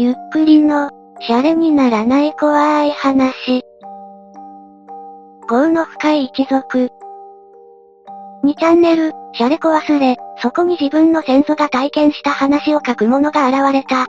ゆっくりの、シャレにならない怖い話。業の深い一族。2チャンネル、シャレコ忘れ、そこに自分の先祖が体験した話を書く者が現れた。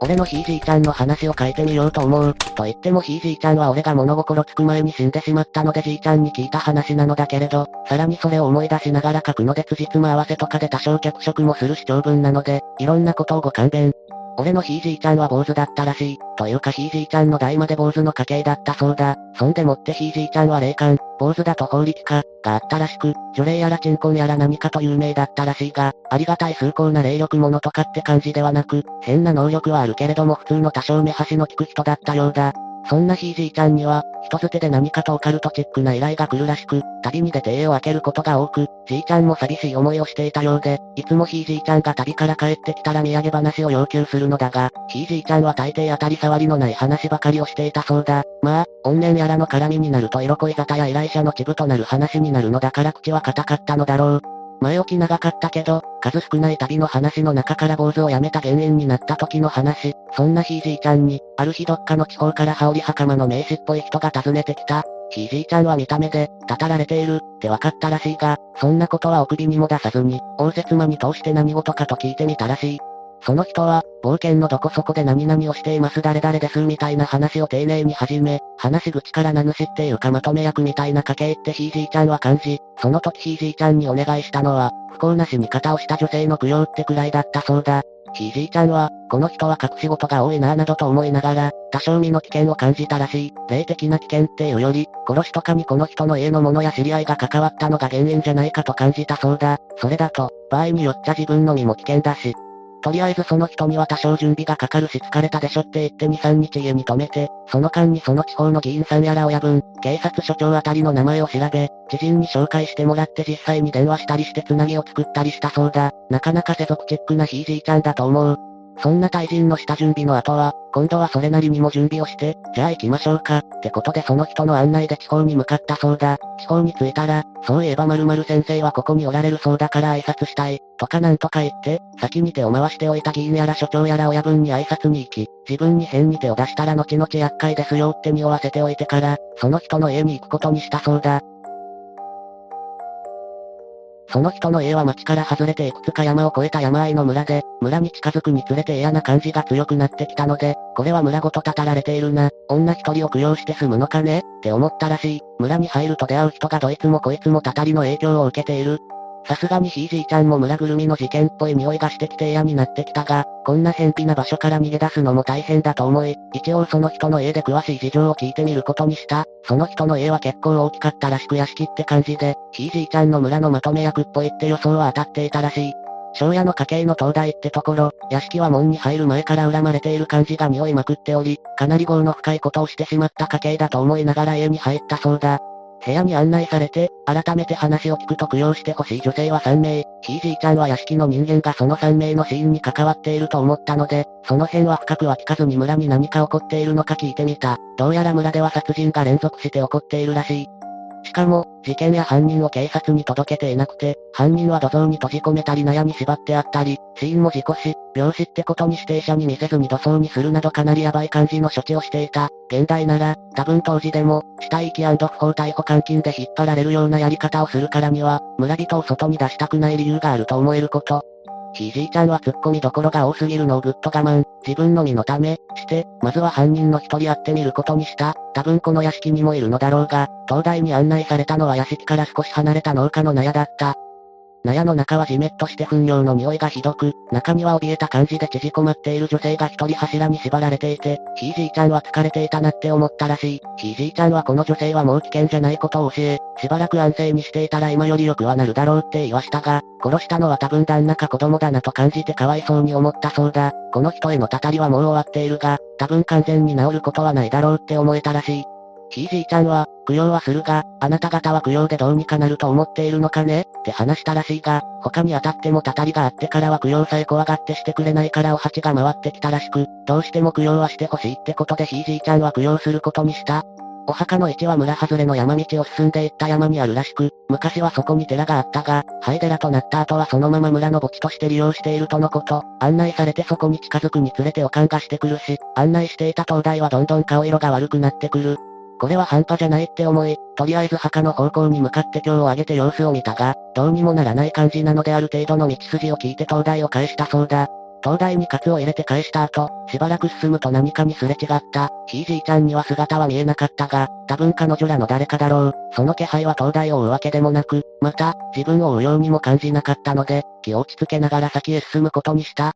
俺のひいじいちゃんの話を書いてみようと思う。と言ってもひいじいちゃんは俺が物心つく前に死んでしまったのでじいちゃんに聞いた話なのだけれど、さらにそれを思い出しながら書くので辻褄合わせとかで多少脚色もする主張文なので、いろんなことをご勘弁。俺のひいじいちゃんは坊主だったらしい。というかひいじいちゃんの代まで坊主の家系だったそうだ。そんでもってひいじいちゃんは霊感、坊主だと法力か、があったらしく、除霊やら鎮魂やら何かと有名だったらしいが、ありがたい崇高な霊力者とかって感じではなく、変な能力はあるけれども普通の多少目端の利く人だったようだ。そんなひいじいちゃんには、人づてで何かとオカルトチックな依頼が来るらしく、旅に出て家を開けることが多く、じいちゃんも寂しい思いをしていたようで、いつもひいじいちゃんが旅から帰ってきたら土産話を要求するのだが、ひいじいちゃんは大抵当たり障りのない話ばかりをしていたそうだ。まあ、怨念やらの絡みになると色恋沙汰や依頼者のチブとなる話になるのだから口は硬かったのだろう。前置き長かったけど、数少ない旅の話の中から坊主を辞めた原因になった時の話、そんなひいじいちゃんに、ある日どっかの地方から羽織袴の名士っぽい人が訪ねてきた。ひいじいちゃんは見た目で、たたられている、って分かったらしいが、そんなことはお首にも出さずに、応接間に通して何事かと聞いてみたらしい。その人は、冒険のどこそこで何々をしています誰々ですみたいな話を丁寧に始め、話し口から名主っていうかまとめ役みたいな家系ってひいじいちゃんは感じ、その時ひいじいちゃんにお願いしたのは、不幸な死に方をした女性の供養ってくらいだったそうだ。ひいじいちゃんは、この人は隠し事が多いなぁなどと思いながら、多少身の危険を感じたらしい。霊的な危険っていうより、殺しとかにこの人の家の者や知り合いが関わったのが原因じゃないかと感じたそうだ。それだと、場合によっちゃ自分の身も危険だし、とりあえずその人には多少準備がかかるし疲れたでしょって言って2、3日家に泊めて、その間にその地方の議員さんやら親分、警察署長あたりの名前を調べ、知人に紹介してもらって実際に電話したりしてつなぎを作ったりしたそうだ。なかなか世俗チックなひいじいちゃんだと思う。そんな対人の下準備の後は、今度はそれなりにも準備をして、じゃあ行きましょうか、ってことでその人の案内で地方に向かったそうだ。地方に着いたら、そういえば〇〇先生はここにおられるそうだから挨拶したい、とかなんとか言って、先に手を回しておいた議員やら所長やら親分に挨拶に行き、自分に変に手を出したら後々厄介ですよって匂わせておいてから、その人の家に行くことにしたそうだ。その人の家は町から外れていくつか山を越えた山あいの村で、村に近づくにつれて嫌な感じが強くなってきたので、これは村ごとたたられているな。女一人を供養して住むのかね？って思ったらしい。村に入ると出会う人がどいつもこいつもたたりの影響を受けている。さすがにひいじいちゃんも村ぐるみの事件っぽい匂いがしてきて嫌になってきたが、こんな偏僻な場所から逃げ出すのも大変だと思い、一応その人の家で詳しい事情を聞いてみることにした。その人の家は結構大きかったらしく屋敷って感じで、ひいじいちゃんの村のまとめ役っぽいって予想は当たっていたらしい。庄屋の家系の東大ってところ、屋敷は門に入る前から恨まれている感じが匂いまくっており、かなり業の深いことをしてしまった家系だと思いながら家に入ったそうだ。部屋に案内されて、改めて話を聞くと供養してほしい女性は3名、ひいじいちゃんは屋敷の人間がその3名の死因に関わっていると思ったので、その辺は深くは聞かずに村に何か起こっているのか聞いてみた。どうやら村では殺人が連続して起こっているらしい。しかも、事件や犯人を警察に届けていなくて、犯人は土蔵に閉じ込めたり納屋に縛ってあったり、死因も事故死、病死ってことに指定者に見せずに土葬にするなどかなりヤバい感じの処置をしていた。現代なら、多分当時でも、死体遺棄不法逮捕監禁で引っ張られるようなやり方をするからには、村人を外に出したくない理由があると思えること。ひいじいちゃんは突っ込みどころが多すぎるのをぐっと我慢、自分の身のため、して、まずは犯人の一人会ってみることにした。多分この屋敷にもいるのだろうが、東大に案内されたのは屋敷から少し離れた農家の納屋だった。納屋の中はじめっとして糞尿の匂いがひどく、中には怯えた感じで縮こまっている女性が一人柱に縛られていて、ひいじいちゃんは疲れていたなって思ったらしい。ひいじいちゃんはこの女性はもう危険じゃないことを教え、しばらく安静にしていたら今より良くはなるだろうって言わしたが、殺したのは多分旦那か子供だなと感じてかわいそうに思ったそうだ。この人へのたたりはもう終わっているが、多分完全に治ることはないだろうって思えたらしい。ひいじいちゃんは、供養はするが、あなた方は供養でどうにかなると思っているのかね？って話したらしいが、他に当たってもたたりがあってからは供養さえ怖がってしてくれないからお鉢が回ってきたらしく、どうしても供養はしてほしいってことでひいじいちゃんは供養することにした。お墓の位置は村外れの山道を進んでいった山にあるらしく、昔はそこに寺があったが、灰寺となった後はそのまま村の墓地として利用しているとのこと。案内されてそこに近づくにつれて予感がしてくるし、案内していた灯台はどんどん顔色が悪くなってくる。これは半端じゃないって思い、とりあえず墓の方向に向かって今日を上げて様子を見たが、どうにもならない感じなのである程度の道筋を聞いて灯台を返したそうだ。灯台にカツを入れて返した後、しばらく進むと何かにすれ違った。ひいじいちゃんには姿は見えなかったが、多分彼女らの誰かだろう。その気配は灯台を追うわけでもなく、また、自分を追うようにも感じなかったので、気を落ち着けながら先へ進むことにした。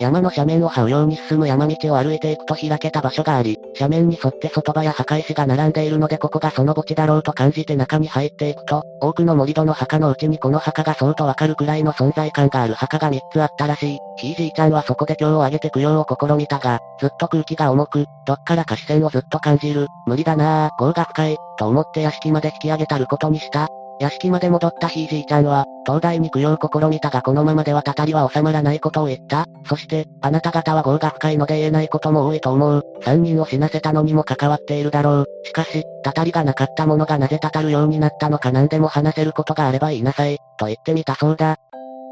山の斜面を這うように進む山道を歩いていくと開けた場所があり、斜面に沿って外場や墓石が並んでいるのでここがその墓地だろうと感じて中に入っていくと、多くの盛り土の墓のうちにこの墓がそうとわかるくらいの存在感がある墓が3つあったらしい。ひいじいちゃんはそこで今日を上げて供養を試みたが、ずっと空気が重く、どっからか視線をずっと感じる。無理だなぁ、業が深い、と思って屋敷まで引き上げたることにした。屋敷まで戻ったひいじいちゃんは、東大に供養を試みたがこのままではたたりは収まらないことを言った。そして、あなた方は業が深いので言えないことも多いと思う。三人を死なせたのにも関わっているだろう。しかし、たたりがなかったものがなぜたたるようになったのか何でも話せることがあれば言いなさい、と言ってみたそうだ。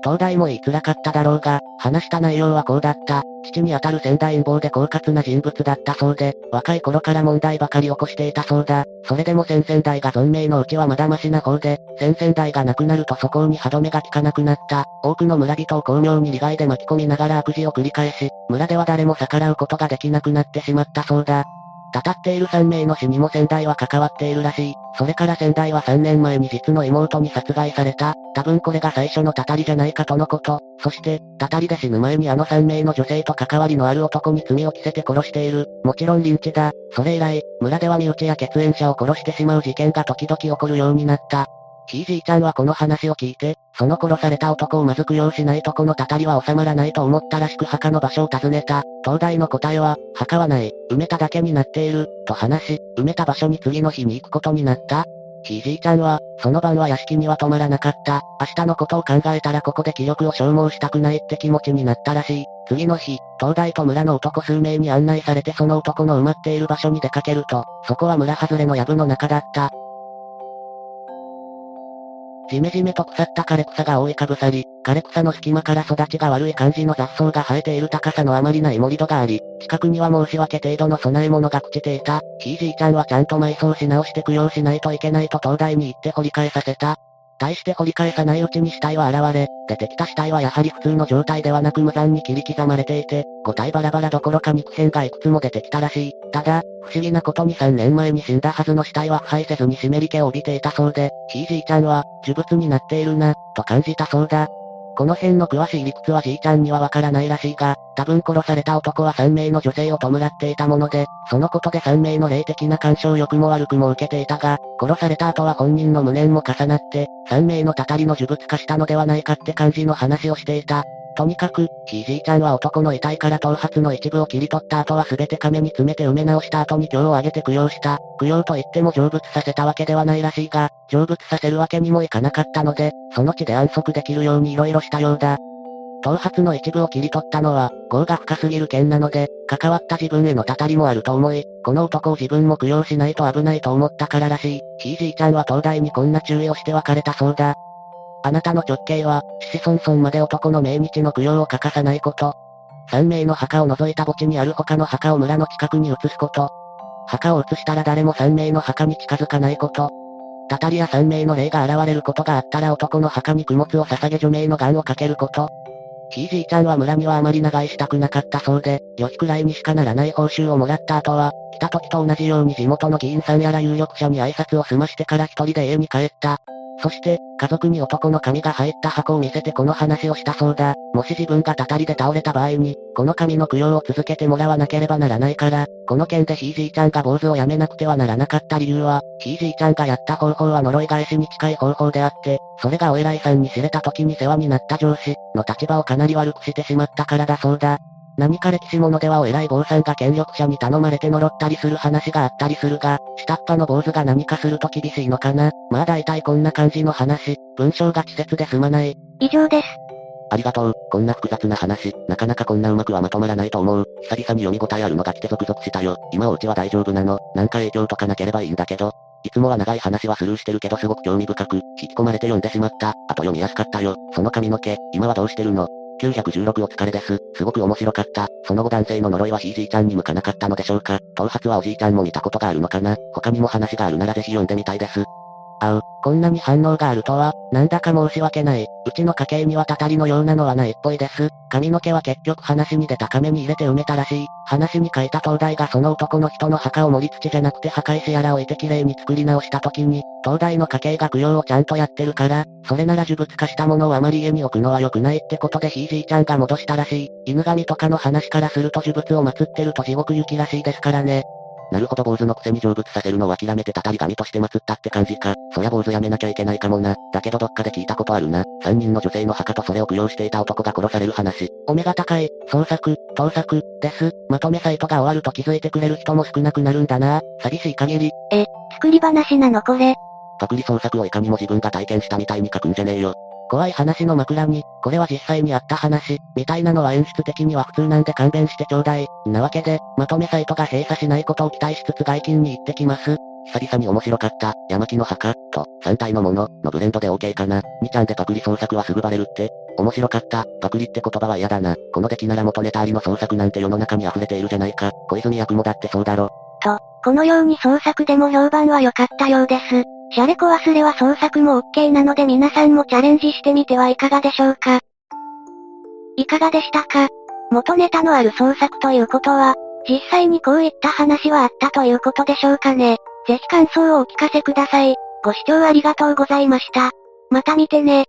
東大も言いづらかっただろうが、話した内容はこうだった。父にあたる先代陰謀で狡猾な人物だったそうで、若い頃から問題ばかり起こしていたそうだ。それでも先々代が存命のうちはまだマシな方で、先々代が亡くなるとそこに歯止めが効かなくなった。多くの村人を巧妙に利害で巻き込みながら悪事を繰り返し、村では誰も逆らうことができなくなってしまったそうだ。たたっている3名の死にも仙台は関わっているらしい。それから仙台は3年前に実の妹に殺害された。多分これが最初のたたりじゃないかとのこと。そして、たたりで死ぬ前にあの3名の女性と関わりのある男に罪を着せて殺している。もちろんリンチだ。それ以来、村では身内や血縁者を殺してしまう事件が時々起こるようになった。ひいじいちゃんはこの話を聞いて、その殺された男をまず供養しないとこのたたりは収まらないと思ったらしく墓の場所を尋ねた。東大の答えは、墓はない、埋めただけになっている、と話し、埋めた場所に次の日に行くことになった。ひいじいちゃんは、その晩は屋敷には泊まらなかった。明日のことを考えたらここで気力を消耗したくないって気持ちになったらしい。次の日、東大と村の男数名に案内されてその男の埋まっている場所に出かけると、そこは村外れの藪の中だった。じめじめと腐った枯れ草が覆いかぶさり、枯れ草の隙間から育ちが悪い感じの雑草が生えている高さのあまりない盛り土があり、近くには申し訳程度の備え物が朽ちていた。ひいじいちゃんはちゃんと埋葬し直して供養しないといけないと東大に行って掘り返させた。対して掘り返さないうちに死体は現れ、出てきた死体はやはり普通の状態ではなく無残に切り刻まれていて、五体バラバラどころか肉片がいくつも出てきたらしい。ただ、不思議なことに3年前に死んだはずの死体は腐敗せずに湿り気を帯びていたそうで、ひいじいちゃんは、呪物になっているな、と感じたそうだ。この辺の詳しい理屈はじいちゃんにはわからないらしいが、多分殺された男は3名の女性を弔っていたもので、そのことで3名の霊的な干渉欲も悪くも受けていたが、殺された後は本人の無念も重なって、3名のたたりの呪物化したのではないかって感じの話をしていた。とにかく、ひいじいちゃんは男の遺体から頭髪の一部を切り取った後は全て亀に詰めて埋め直した後に今日を上げて供養した。供養と言っても成仏させたわけではないらしいが、成仏させるわけにもいかなかったので、その地で安息できるように色々したようだ。頭髪の一部を切り取ったのは、業が深すぎる件なので、関わった自分へのたたりもあると思い、この男を自分も供養しないと危ないと思ったかららしい。ひいじいちゃんは東大にこんな注意をして別れたそうだ。あなたの直径は、子孫孫まで男の命日の供養を欠かさないこと。3名の墓を除いた墓地にある他の墓を村の近くに移すこと。墓を移したら誰も3名の墓に近づかないこと。たたりや3名の霊が現れることがあったら男の墓に供物を捧げ除名の願をかけること。ひいじいちゃんは村にはあまり長居したくなかったそうで、良きくらいにしかならない報酬をもらった後は、来た時と同じように地元の議員さんやら有力者に挨拶を済ましてから一人で家に帰った。そして、家族に男の髪が入った箱を見せてこの話をしたそうだ。もし自分がたたりで倒れた場合に、この髪の供養を続けてもらわなければならないから、この件でひいじいちゃんが坊主をやめなくてはならなかった理由は、ひいじいちゃんがやった方法は呪い返しに近い方法であって、それがお偉いさんに知れた時に世話になった上司の立場をかなり悪くしてしまったからだそうだ。何か歴史物ではお偉い坊さんが権力者に頼まれて呪ったりする話があったりするが、下っ端の坊主が何かすると厳しいのかなまあ大体こんな感じの話、文章が稚拙で済まない。以上です。ありがとう。こんな複雑な話、なかなかこんなうまくはまとまらないと思う。久々に読み応えあるのが来て続々したよ。今お家は大丈夫なのなんか影響とかなければいいんだけど。いつもは長い話はスルーしてるけどすごく興味深く、引き込まれて読んでしまった。あと読みやすかったよ。その髪の毛、今はどうしてるの？?916 お疲れです。すごく面白かった。その後男性の呪いはひいじいちゃんに向かなかったのでしょうか頭髪はおじいちゃんも見たことがあるのかな他にも話があるならぜひ読んでみたいです。あう、こんなに反応があるとは、なんだか申し訳ない。うちの家系にはたたりのようなのはないっぽいです。髪の毛は結局話に出た亀に入れて埋めたらしい。話に書いた東大がその男の人の墓を盛り土じゃなくて墓石やら置いて綺麗に作り直した時に、東大の家系が供養をちゃんとやってるから、それなら呪物化したものをあまり家に置くのは良くないってことでひいじいちゃんが戻したらしい。犬神とかの話からすると呪物を祀ってると地獄行きらしいですからね。なるほど坊主のくせに成仏させるのを諦めてたたり神として祀ったって感じか。そりゃ坊主やめなきゃいけないかもな。だけどどっかで聞いたことあるな。三人の女性の墓とそれを供養していた男が殺される話。お目が高い、創作、盗作、です。まとめサイトが終わると気づいてくれる人も少なくなるんだな。寂しい限り。え、作り話なのこれ。パクリ創作をいかにも自分が体験したみたいに書くんじゃねえよ。怖い話の枕に、これは実際にあった話、みたいなのは演出的には普通なんで勘弁してちょうだい。なわけで、まとめサイトが閉鎖しないことを期待しつつ外勤に行ってきます。久々に面白かった、山木の墓、と、3体のもの、のブレンドで OK かな。2ちゃんでパクリ創作はすぐバレるって。面白かった、パクリって言葉は嫌だな。この出来なら元ネタありの創作なんて世の中に溢れているじゃないか。小泉役もだってそうだろ。と、このように創作でも評判は良かったようです。シャレコ忘れは創作も OK なので皆さんもチャレンジしてみてはいかがでしょうか。いかがでしたか？元ネタのある創作ということは、実際にこういった話はあったということでしょうかね。ぜひ感想をお聞かせください。ご視聴ありがとうございました。また見てね。